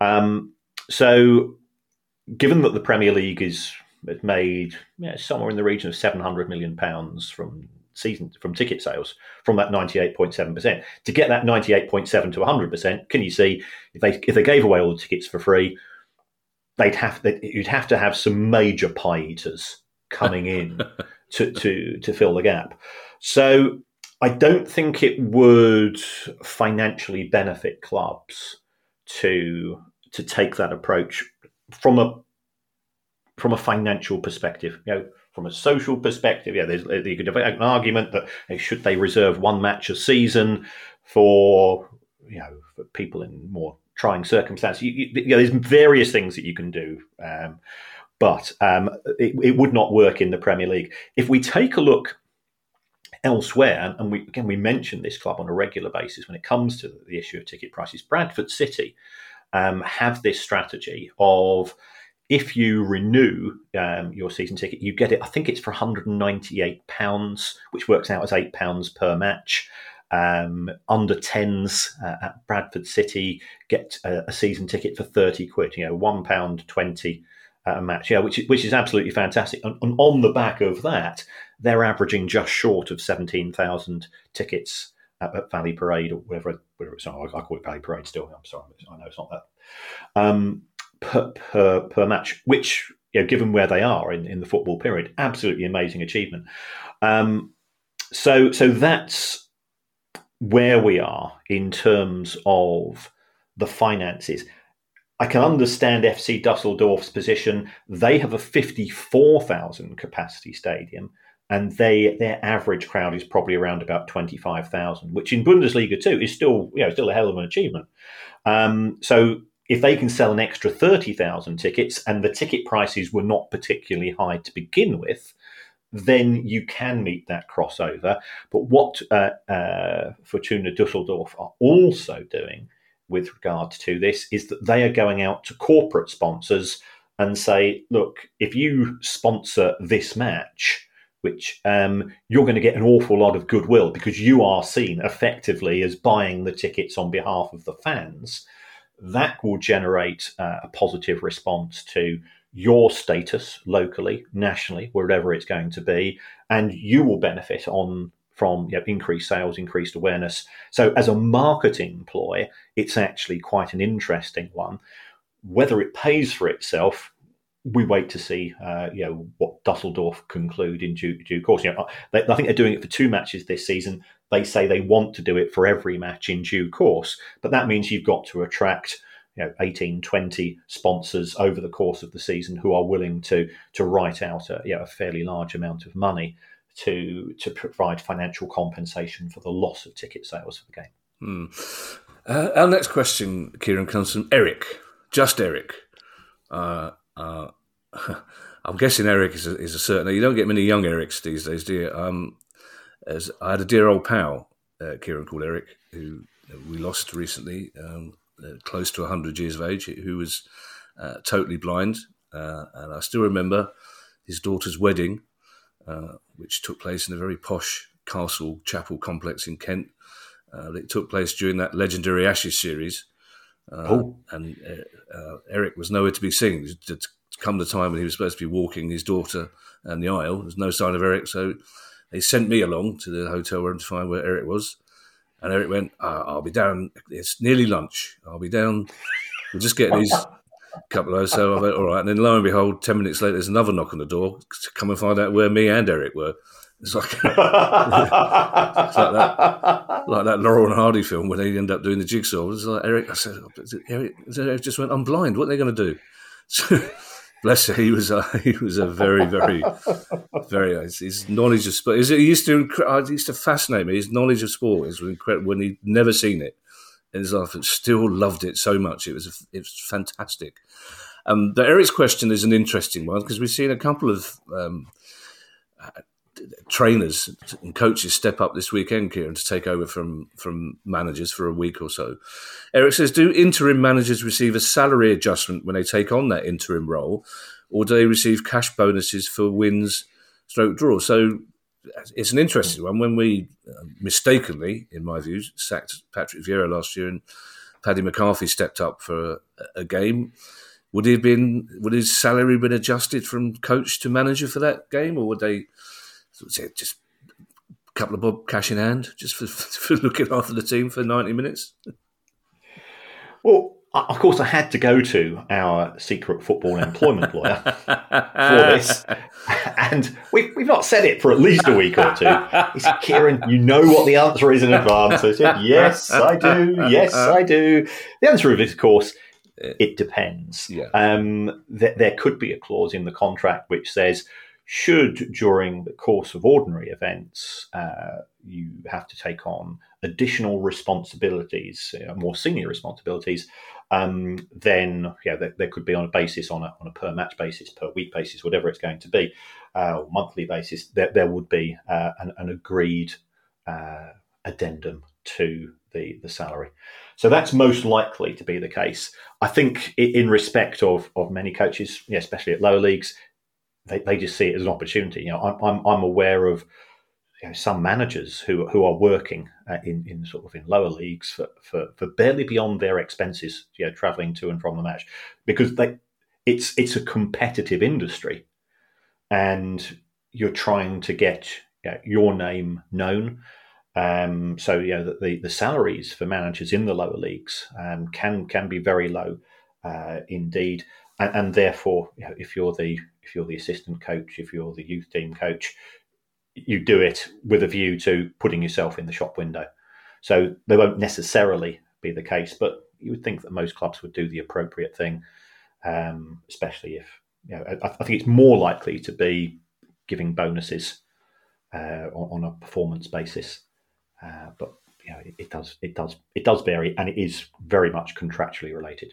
Um, so, given that the Premier League is made yeah, somewhere in the region of seven hundred million pounds from season from ticket sales from that 98.7% to get that 98.7 to 100% can you see if they if they gave away all the tickets for free they'd have you'd have to have some major pie eaters coming in to to to fill the gap so I don't think it would financially benefit clubs to to take that approach from a from a financial perspective. You know, from a social perspective, yeah, you could have an argument that hey, should they reserve one match a season for you know for people in more trying circumstances. You, you, you know, there's various things that you can do. Um, but um, it, it would not work in the Premier League. If we take a look elsewhere, and we again we mention this club on a regular basis when it comes to the issue of ticket prices. Bradford City um, have this strategy of if you renew um, your season ticket, you get it. I think it's for 198 pounds, which works out as eight pounds per match. Um, under 10s uh, at Bradford City get a, a, season ticket for 30 quid, you know, £1.20 at a match. Yeah, which which is absolutely fantastic. And, and on the back of that, they're averaging just short of seventeen thousand tickets at, at, Valley Parade or whatever. whatever it's, oh, I, call it Valley Parade still. I'm sorry, I know it's not that um, per, per per match. Which you know, given where they are in, in the football period, absolutely amazing achievement. Um, so so that's where we are in terms of the finances. I can understand FC Dusseldorf's position. They have a 54,000 capacity stadium and they their average crowd is probably around about 25,000, which in Bundesliga 2 is still you know still a hell of an achievement. Um, so if they can sell an extra 30,000 tickets and the ticket prices were not particularly high to begin with, then you can meet that crossover. But what uh, uh, Fortuna Dusseldorf are also doing with regard to this is that they are going out to corporate sponsors and say, look, if you sponsor this match, which um, you're going to get an awful lot of goodwill because you are seen effectively as buying the tickets on behalf of the fans. That will generate uh, a positive response to your status locally, nationally, wherever it's going to be, and you will benefit on from you know, increased sales, increased awareness. So, as a marketing ploy, it's actually quite an interesting one. Whether it pays for itself we wait to see, uh, you know, what Dusseldorf conclude in due, due course. You know, they, I think they're doing it for two matches this season. They say they want to do it for every match in due course, but that means you've got to attract, you know, 18, 20 sponsors over the course of the season who are willing to to write out a, you know, a fairly large amount of money to to provide financial compensation for the loss of ticket sales for the game. Hmm. Uh, our next question, Kieran, comes from Eric, just Eric. Uh, uh, I'm guessing Eric is a, is a certain. You don't get many young Erics these days, do you? Um, as I had a dear old pal, uh, Kieran called Eric, who we lost recently, um, uh, close to 100 years of age, who was uh, totally blind. Uh, and I still remember his daughter's wedding, uh, which took place in a very posh castle chapel complex in Kent. it took place during that legendary Ashes series. Uh, oh. And uh, uh, Eric was nowhere to be seen. To come the time when he was supposed to be walking his daughter down the aisle, there's no sign of Eric. So they sent me along to the hotel room to find where Eric was. And Eric went, I'll be down. It's nearly lunch. I'll be down. We'll just get these couple of hours. So I went, all right. And then lo and behold, 10 minutes later, there's another knock on the door to come and find out where me and Eric were. It's like, it's like that, like that Laurel and Hardy film when they end up doing the jigsaw. It's like Eric. I said, Eric, Eric just went, "I'm blind. What are they going to do?" So, bless him. He was a, he was a very very very his knowledge of sport. He used to it used to fascinate me. His knowledge of sport is incredible. When he'd never seen it his life, still loved it so much. It was it was fantastic. Um, but Eric's question is an interesting one because we've seen a couple of. Um, trainers and coaches step up this weekend, Kieran, to take over from from managers for a week or so. Eric says, do interim managers receive a salary adjustment when they take on that interim role, or do they receive cash bonuses for wins, stroke draw? So it's an interesting one. When we uh, mistakenly, in my views, sacked Patrick Vieira last year and Paddy McCarthy stepped up for a, a game, would he have been? Would his salary been adjusted from coach to manager for that game, or would they just a couple of bob cash in hand just for, for looking after the team for ninety minutes? Well, of course, I had to go to our secret football employment lawyer for this, and we've, we've not said it for at least a week or two. He said, "Kieran, you know what the answer is in advance." I said, "Yes, I do. Yes, I do." The answer is, of course, it depends. Yeah. Um, th- there could be a clause in the contract which says, should during the course of ordinary events uh, you have to take on additional responsibilities, uh, more senior responsibilities, um, then yeah, there, there, could be on a basis on a, on a per match basis, per week basis, whatever it's going to be, uh, or monthly basis, there, there would be uh, an, an, agreed uh, addendum to the, the salary. So that's most likely to be the case. I think in respect of, of many coaches, yeah, especially at lower leagues, they, they just see it as an opportunity. You know, I'm, I'm, aware of you know, some managers who who are working uh, in in sort of in lower leagues for, for for barely beyond their expenses, you know, traveling to and from the match. Because they it's it's a competitive industry, and you're trying to get you know, your name known. Um, so you know the, the salaries for managers in the lower leagues um, can can be very low uh, indeed, and, and therefore you know, if you're the if you're the assistant coach, if you're the youth team coach, you do it with a view to putting yourself in the shop window. So they won't necessarily be the case, but you would think that most clubs would do the appropriate thing, um, especially if you know. I, I, think it's more likely to be giving bonuses uh, on, on, a performance basis, uh, but you know it, it does it does it does vary, and it is very much contractually related.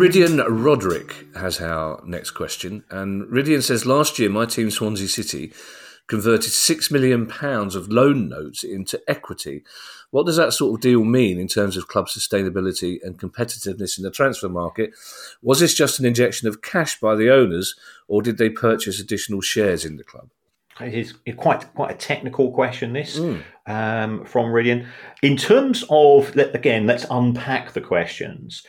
Rhidian Roderick has our next question. And Rhidian says Last year, my team, Swansea City, converted £6 million of loan notes into equity. What does that sort of deal mean in terms of club sustainability and competitiveness in the transfer market? Was this just an injection of cash by the owners, or did they purchase additional shares in the club? It is quite quite a technical question. This mm. um, from Rhidian. In terms of again, let's unpack the questions.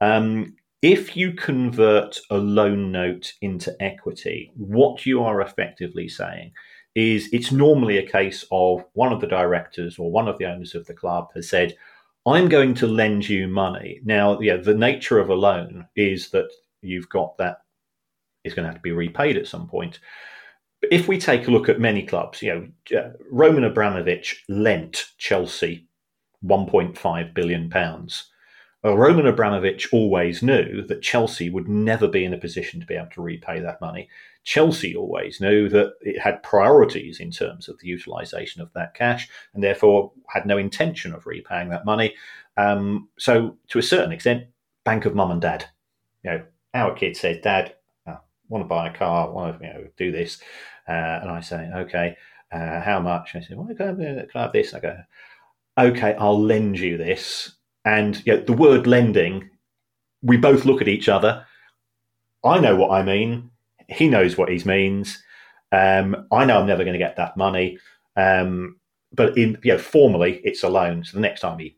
Um, if you convert a loan note into equity, what you are effectively saying is it's normally a case of one of the directors or one of the owners of the club has said, I'm going to lend you money. Now, yeah, the nature of a loan is that you've got that is going to have to be repaid at some point. But if we take a look at many clubs, you know, uh, Roman Abramovich lent Chelsea 1.5 billion pounds. Roman Abramovich always knew that Chelsea would never be in a position to be able to repay that money. Chelsea always knew that it had priorities in terms of the utilisation of that cash and therefore had no intention of repaying that money. Um, so, to a certain extent, bank of mum and dad. You know, our kid says, Dad, I want to buy a car, I want to you know, do this. Uh, and I say, okay, uh, how much? And I say, well, can I, have, can I have this? I go, okay, I'll lend you this. And you know, the word lending, we both look at each other. I know what I mean he knows what he means. Um, I know I'm never going to get that money. Um, but in you know, formally, it's a loan. So the next time he,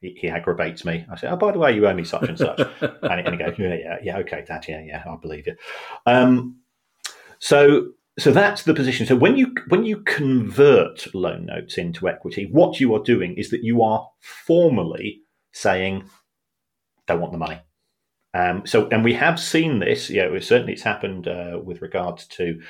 he, he aggravates me, I say, "Oh, by the way, you owe me such and such," and, and, he goes, "Yeah, yeah, yeah, okay, Dad, yeah, yeah, I believe you." Um, so so that's the position. So when you when you convert loan notes into equity, what you are doing is that you are formally saying, don't want the money. Um, so, and we have seen this. Yeah, certainly it's happened uh, with regards to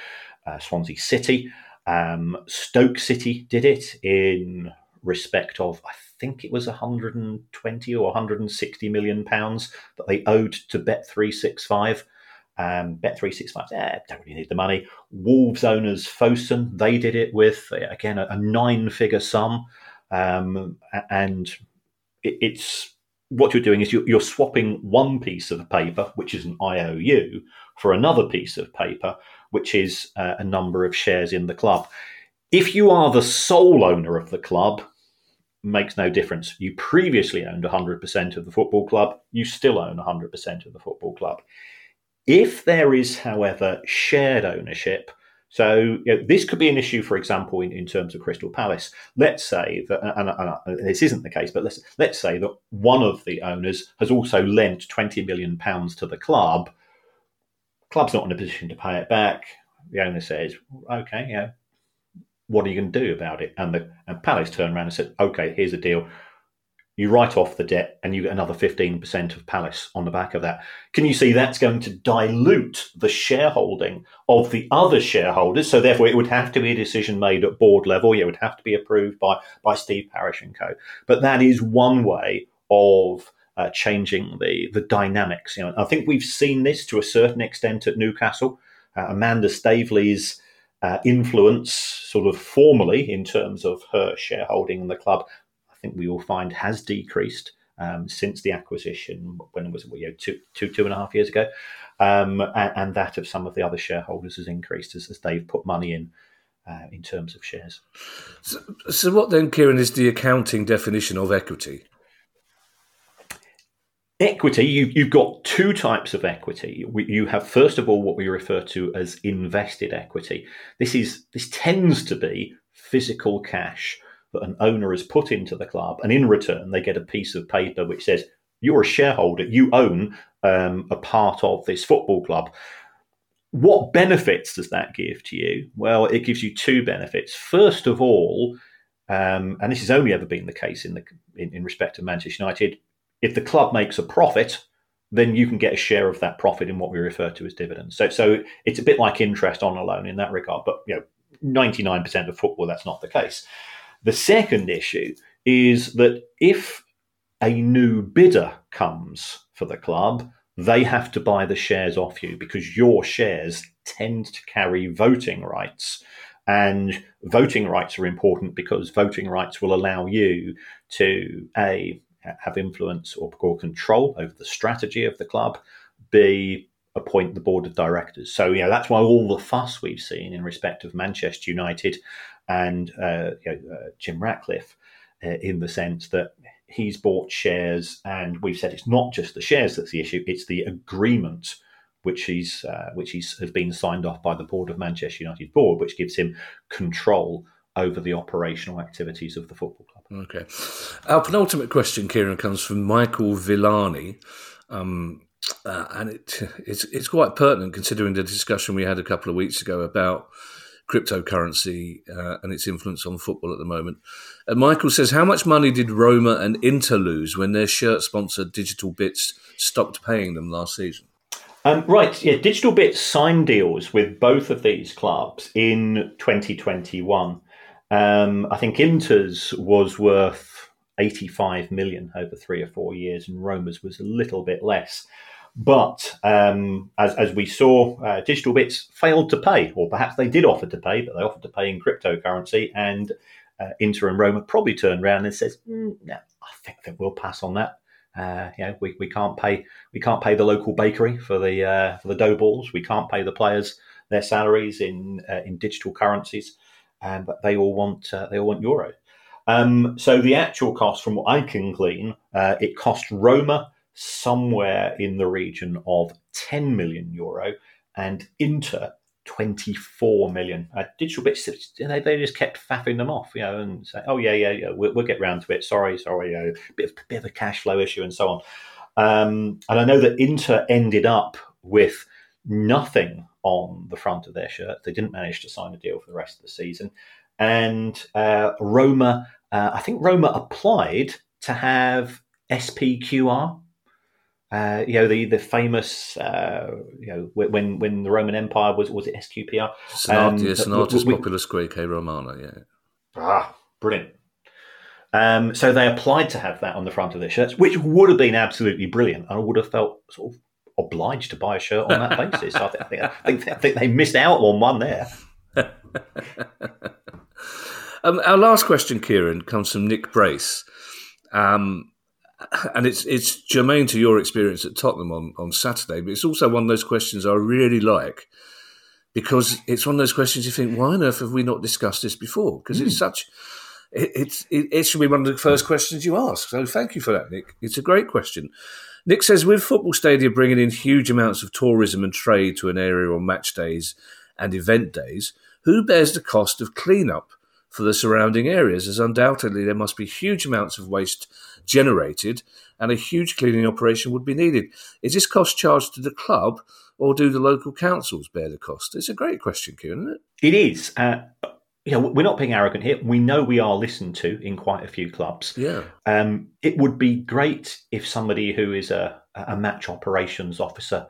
uh, Swansea City. Um, Stoke City did it in respect of, I think it was 120 or 160 million pounds that they owed to Bet365. Um, Bet365, eh, don't really need the money. Wolves owners Fosun, they did it with, again, a, a nine figure sum. Um, and it's what you're doing is you're, you're swapping one piece of paper, which is an IOU, for another piece of paper, which is uh, a number of shares in the club. If you are the sole owner of the club, makes no difference. You previously owned 100% of the football club, you still own 100% of the football club. If there is, however, shared ownership, so you know, this could be an issue, for example, in, in terms of Crystal Palace. Let's say that, and, and, and, this isn't the case, but let's let's say that one of the owners has also lent twenty million pounds to the club. Club's not in a position to pay it back. The owner says, "Okay, yeah, what are you going to do about it?" And the and Palace turned around and said, "Okay, here's a deal you write off the debt and you get another 15% of Palace on the back of that. Can you see that's going to dilute the shareholding of the other shareholders? So therefore it would have to be a decision made at board level. It would have to be approved by, by Steve Parish and co. But that is one way of uh, changing the, the dynamics. You know, I think we've seen this to a certain extent at Newcastle. Uh, Amanda Staveley's uh, influence, sort of formally in terms of her shareholding in the club, think we will find has decreased um, since the acquisition when it was you know, two, two, two and a half years ago. Um, and, and, that of some of the other shareholders has increased as, as they've put money in uh, in terms of shares. So, so, what then, Kieran, is the accounting definition of equity? Equity, you, you've got two types of equity. You have, first of all, what we refer to as invested equity. This is this tends to be physical cash that an owner has put into the club, and in return they get a piece of paper which says you're a shareholder, you own um, a part of this football club. What benefits does that give to you? Well, it gives you two benefits. First of all, um, and this has only ever been the case in the in, in respect of Manchester United, if the club makes a profit, then you can get a share of that profit in what we refer to as dividends. So, so it's a bit like interest on a loan in that regard. But you know, ninety nine percent of football, that's not the case. The second issue is that if a new bidder comes for the club, they have to buy the shares off you because your shares tend to carry voting rights. And voting rights are important because voting rights will allow you to A, have influence or, control over the strategy of the club, B, appoint the board of directors. So, you know, that's why all the fuss we've seen in respect of Manchester United and uh, you know, uh, Jim Ratcliffe uh, in the sense that he's bought shares, and we've said it's not just the shares that's the issue; it's the agreement which he's uh, which he's has been signed off by the board of Manchester United board, which gives him control over the operational activities of the football club. Okay, our penultimate question, Kieran, comes from Michael Villani. Um, uh, and it, it's it's quite pertinent considering the discussion we had a couple of weeks ago about cryptocurrency uh, and its influence on football at the moment. And Michael says, How much money did Roma and Inter lose when their shirt sponsor DigitalBits stopped paying them last season? Um, right, yeah, DigitalBits signed deals with both of these clubs in 2021. Um, I think Inter's was worth 85 million over three or four years, and Roma's was a little bit less. But um, as, as we saw, uh, DigitalBits failed to pay, or perhaps they did offer to pay, but they offered to pay in cryptocurrency. And uh, Inter and Roma probably turned around and says, mm, "No, I think that we'll pass on that. Uh, you know, we, we can't pay we can't pay the local bakery for the uh, for the dough balls. We can't pay the players their salaries in uh, in digital currencies, um, but they all want uh, they all want euro. Um, so the actual cost, from what I can glean, uh, it cost Roma somewhere in the region of 10 million euro and Inter 24 million. Uh, DigitalBits, they, they just kept faffing them off, you know, and say, oh, yeah, yeah, yeah, we'll, we'll get round to it. Sorry, sorry, a bit, of, bit of a cash flow issue and so on. Um, and I know that Inter ended up with nothing on the front of their shirt. They didn't manage to sign a deal for the rest of the season. And uh, Roma, uh, I think Roma applied to have SPQR. Uh, you know the the famous uh, you know when when the Roman Empire was was it SQPR? Um, yeah, Senatus Populus Romana. Yeah. Ah, brilliant. Um, so they applied to have that on the front of their shirts, which would have been absolutely brilliant. I would have felt sort of obliged to buy a shirt on that basis. I, think, I, think, I think they missed out on one there. um, our last question, Kieran, comes from Nick Brace. Um, and it's it's germane to your experience at Tottenham on, on Saturday, but it's also one of those questions I really like because it's one of those questions you think, why on earth have we not discussed this before? Because mm. it's hmm. such it, it's it, it should be one of the first questions you ask. So thank you for that, Nick. It's a great question. Nick says, with football stadia bringing in huge amounts of tourism and trade to an area on match days and event days, who bears the cost of clean-up for the surrounding areas? As undoubtedly there must be huge amounts of waste generated and a huge cleaning operation would be needed. Is this cost charged to the club or do the local councils bear the cost? It's a great question, Kieran, isn't it? It is. Uh, you know, we're not being arrogant here. We know we are listened to in quite a few clubs. Yeah. Um, it would be great if somebody who is a, a match operations officer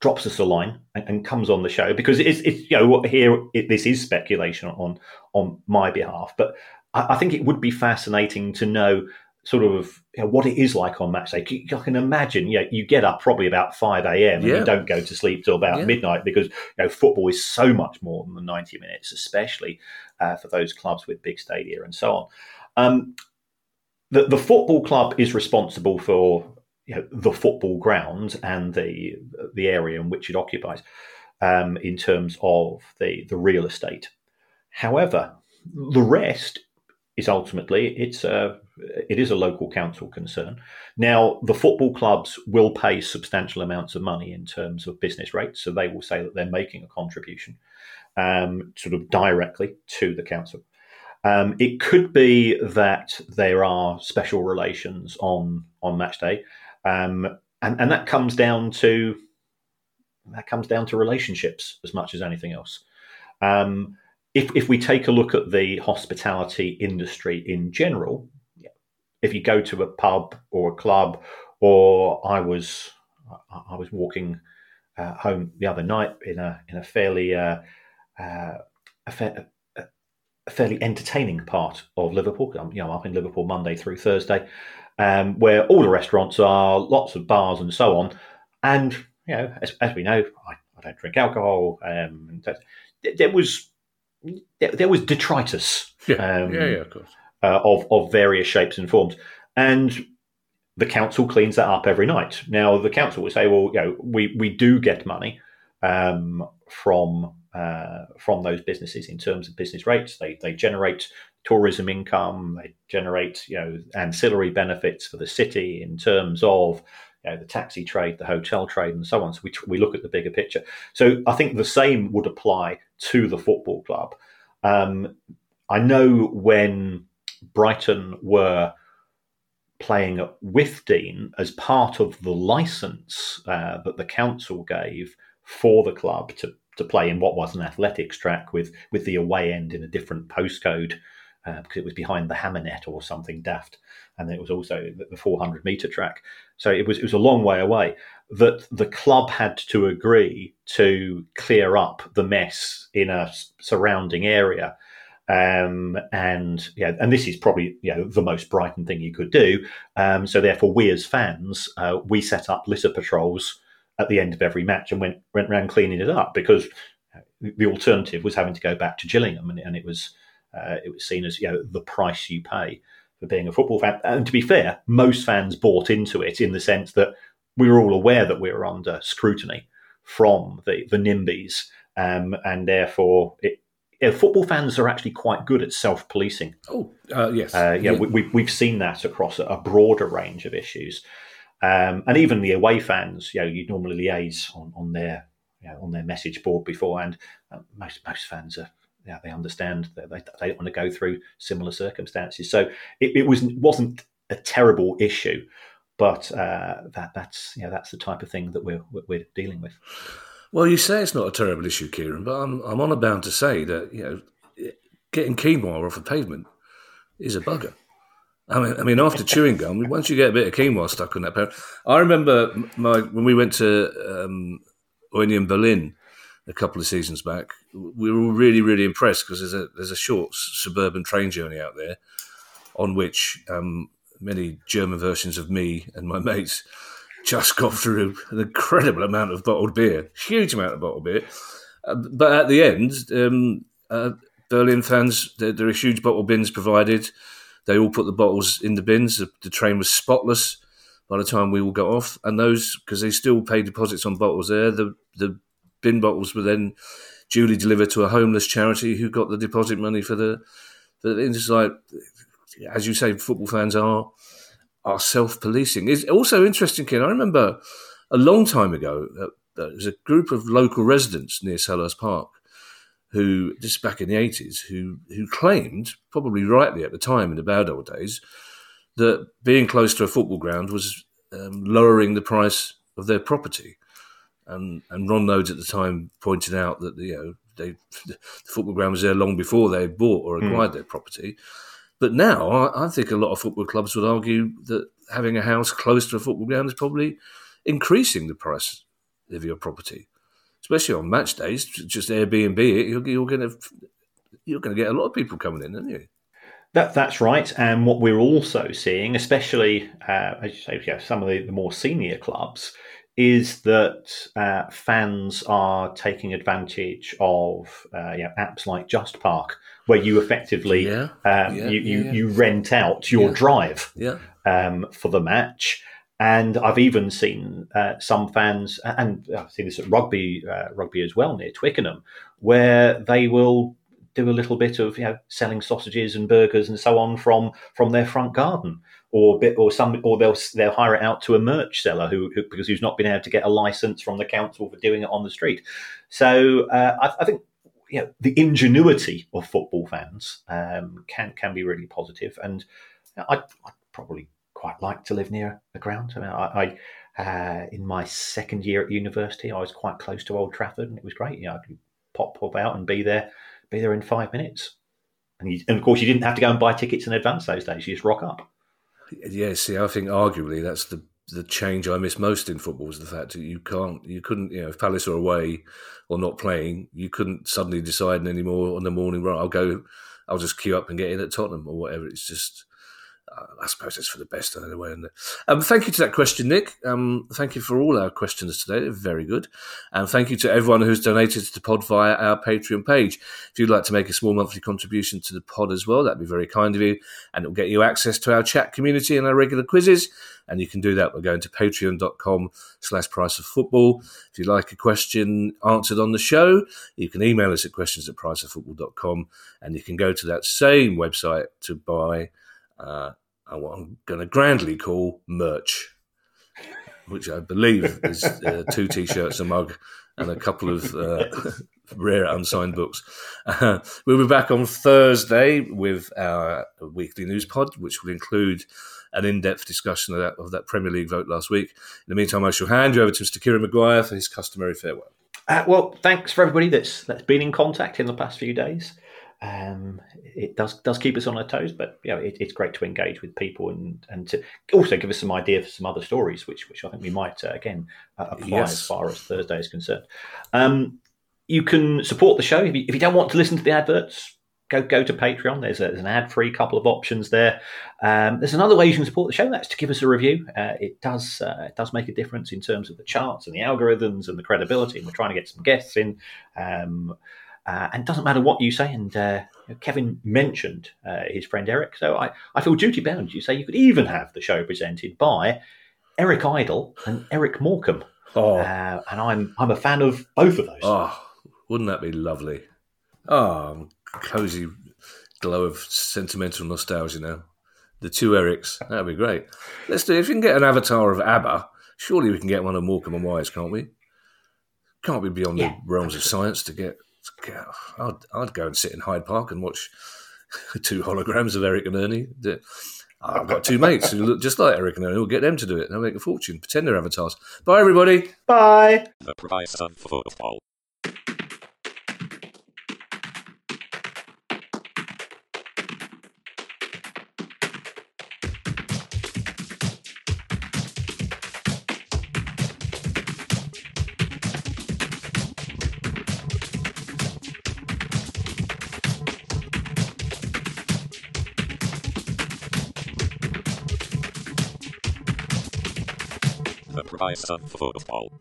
drops us a line and, and comes on the show because it's, it's you know here it, this is speculation on on my behalf, but I, I think it would be fascinating to know sort of you know, what it is like on match day. I can imagine, you know, you get up probably about 5 a.m. and yeah. you don't go to sleep till about yeah. midnight because, you know, football is so much more than the 90 minutes, especially uh, for those clubs with big stadia and so on. Um, the, the football club is responsible for you know, the football ground and the the area in which it occupies um, in terms of the, the real estate. However, the rest is ultimately it's a it is a local council concern. Now, the football clubs will pay substantial amounts of money in terms of business rates, so they will say that they're making a contribution, um, sort of directly to the council. Um, it could be that there are special relations on on match day, um, and and that comes down to that comes down to relationships as much as anything else. Um, if, if we take a look at the hospitality industry in general, if you go to a pub or a club, or I was I was walking uh, home the other night in a in a fairly uh, uh, a, fa- a, fairly entertaining part of Liverpool. I'm, you know, I'm up in Liverpool Monday through Thursday, um, where all the restaurants are, lots of bars and so on. And you know, as, as we know, I, I, don't drink alcohol. Um, there was there, there was detritus. Yeah, um, yeah, yeah, of course uh, of of various shapes and forms, and the council cleans that up every night. Now the council will say, well, you know, we we do get money um, from uh, from those businesses in terms of business rates. They they generate tourism income. They generate you know ancillary benefits for the city in terms of you know, the taxi trade, the hotel trade, and so on. So we, we look at the bigger picture. So I think the same would apply to the football club. Um, I know when Brighton were playing Withdean as part of the license uh, that the council gave for the club to, to play in what was an athletics track with, with the away end in a different postcode uh, because it was behind the Hammernet or something daft. And it was also the 400 meter track. So it was, it was a long way away that the club had to agree to clear up the mess in a surrounding area um, and yeah, and this is probably you know the most Brighton thing you could do. Um, so therefore, we as fans, uh, we set up litter patrols at the end of every match and went went around cleaning it up because the alternative was having to go back to Gillingham, and, and it was uh, it was seen as you know the price you pay for being a football fan. And to be fair, most fans bought into it in the sense that we were all aware that we were under scrutiny from the the NIMBYs, um, and therefore it yeah, football fans are actually quite good at self policing. Oh, uh, yes. Uh, yeah, yeah. We, have we've seen that across a, broader range of issues. Um, and even the away fans, you know, you normally liaise on, on their you know, on their message board beforehand. Uh, most most fans are yeah, they understand that they, they don't want to go through similar circumstances. So it, it was wasn't a terrible issue, but uh, that that's you know, that's the type of thing that we're we're dealing with. Well, you say it's not a terrible issue, Kieran, but I'm I'm on bound to say that you know getting quinoa off the pavement is a bugger. I mean, I mean, after chewing gum, once you get a bit of quinoa stuck on that pen, I remember my when we went to um, Union Berlin a couple of seasons back. We were all really, really impressed because there's a there's a short suburban train journey out there on which um, many German versions of me and my mates just got through an incredible amount of bottled beer, huge amount of bottled beer. Uh, but at the end, um, uh, Berlin fans, there, there, are huge bottle bins provided. They all put the bottles in the bins. The, the train was spotless by the time we all got off, and those because they still pay deposits on bottles there. The the bin bottles were then duly delivered to a homeless charity who got the deposit money for the. The it's like, as you say, football fans are are self policing. It's also interesting, Ken. I remember a long time ago, uh, there was a group of local residents near Selhurst Park who, just back in the 80s, who, who claimed, probably rightly at the time in the bad old days, that being close to a football ground was um, lowering the price of their property. And, and Ron Noades at the time pointed out that you know they, the football ground was there long before they bought or acquired mm. their property. But now I, I, think a lot of football clubs would argue that having a house close to a football ground is probably increasing the price of your property, especially on match days. Just Airbnb it, you're, you're going to you're going to get a lot of people coming in, aren't you? That, that's right. And what we're also seeing, especially uh, as you say, yeah, some of the, the more senior clubs, is that uh, fans are taking advantage of uh, yeah, apps like JustPark, where you effectively yeah, um, yeah, you, you, you, rent out your drive um, for the match. And I've even seen uh, some fans, and I've seen this at rugby, uh, rugby as well near Twickenham, where they will do a little bit of you know selling sausages and burgers and so on from from their front garden, or bit or some or they'll they'll hire it out to a merch seller who, who because who's not been able to get a license from the council for doing it on the street. So uh, I, I, think you know the ingenuity of football fans um, can can be really positive. and I, I probably quite like to live near the ground. I mean, I, I uh, in my second year at university, I was quite close to Old Trafford, and it was great. You know, I could pop pop out and be there, be there in five minutes. And, you, and of course, you didn't have to go and buy tickets in advance those days. You just rock up. Yeah, see, I think arguably that's the the change I miss most in football is the fact that you can't, you couldn't, you know, if Palace are away or not playing, you couldn't suddenly decide anymore on the morning, right, I'll go, I'll just queue up and get in at Tottenham or whatever. It's just, I suppose it's for the best anyway. Um, thank you to that question, Nick. Um, thank you for all our questions today. They're very good. And thank you to everyone who's donated to the pod via our Patreon page. If you'd like to make a small monthly contribution to the pod as well, that'd be very kind of you. And it'll get you access to our chat community and our regular quizzes. And you can do that by going to patreon.com slash price of football. If you'd like a question answered on the show, you can email us at questions at priceoffootball.com. And you can go to that same website to buy uh, what I'm going to grandly call merch, which I believe is uh, two t-shirts, a mug, and a couple of uh, rare unsigned books. Uh, we'll be back on Thursday with our weekly news pod, which will include an in-depth discussion of that, of that Premier League vote last week. In the meantime, I shall hand you over to Mr. Kieran Maguire for his customary farewell. Uh, well, thanks for everybody that's that's been in contact in the past few days um, it does does keep us on our toes, but you know, it, it's great to engage with people and and to also give us some idea for some other stories, which which I think we might uh, again uh, apply yes. as far as Thursday is concerned. Um, you can support the show if you, if you don't want to listen to the adverts. Go go to Patreon. There's, a, there's an ad free couple of options there. Um, there's another way you can support the show. That's to give us a review. Uh, it does uh, it does make a difference in terms of the charts and the algorithms and the credibility. And we're trying to get some guests in. Um, uh, and it doesn't matter what you say. And uh, Kevin mentioned uh, his friend Eric. So I, I feel duty bound to say you could even have the show presented by Eric Idle and Eric Morecambe. Oh. Uh, and I'm I'm a fan of both of those. Oh, wouldn't that be lovely? Oh, cozy glow of sentimental nostalgia now. The two Erics, that'd be great. Let's do. If you can get an avatar of ABBA, surely we can get one of Morecambe and Wise, can't we? Can't be beyond yeah, the realms of science to get I'd, I'd go and sit in Hyde Park and watch two holograms of Eric and Ernie. I've got two mates who look just like Eric and Ernie. We'll get them to do it. They'll make a fortune. Pretend they're avatars. Bye, everybody. Bye. The price of football. Price of Football.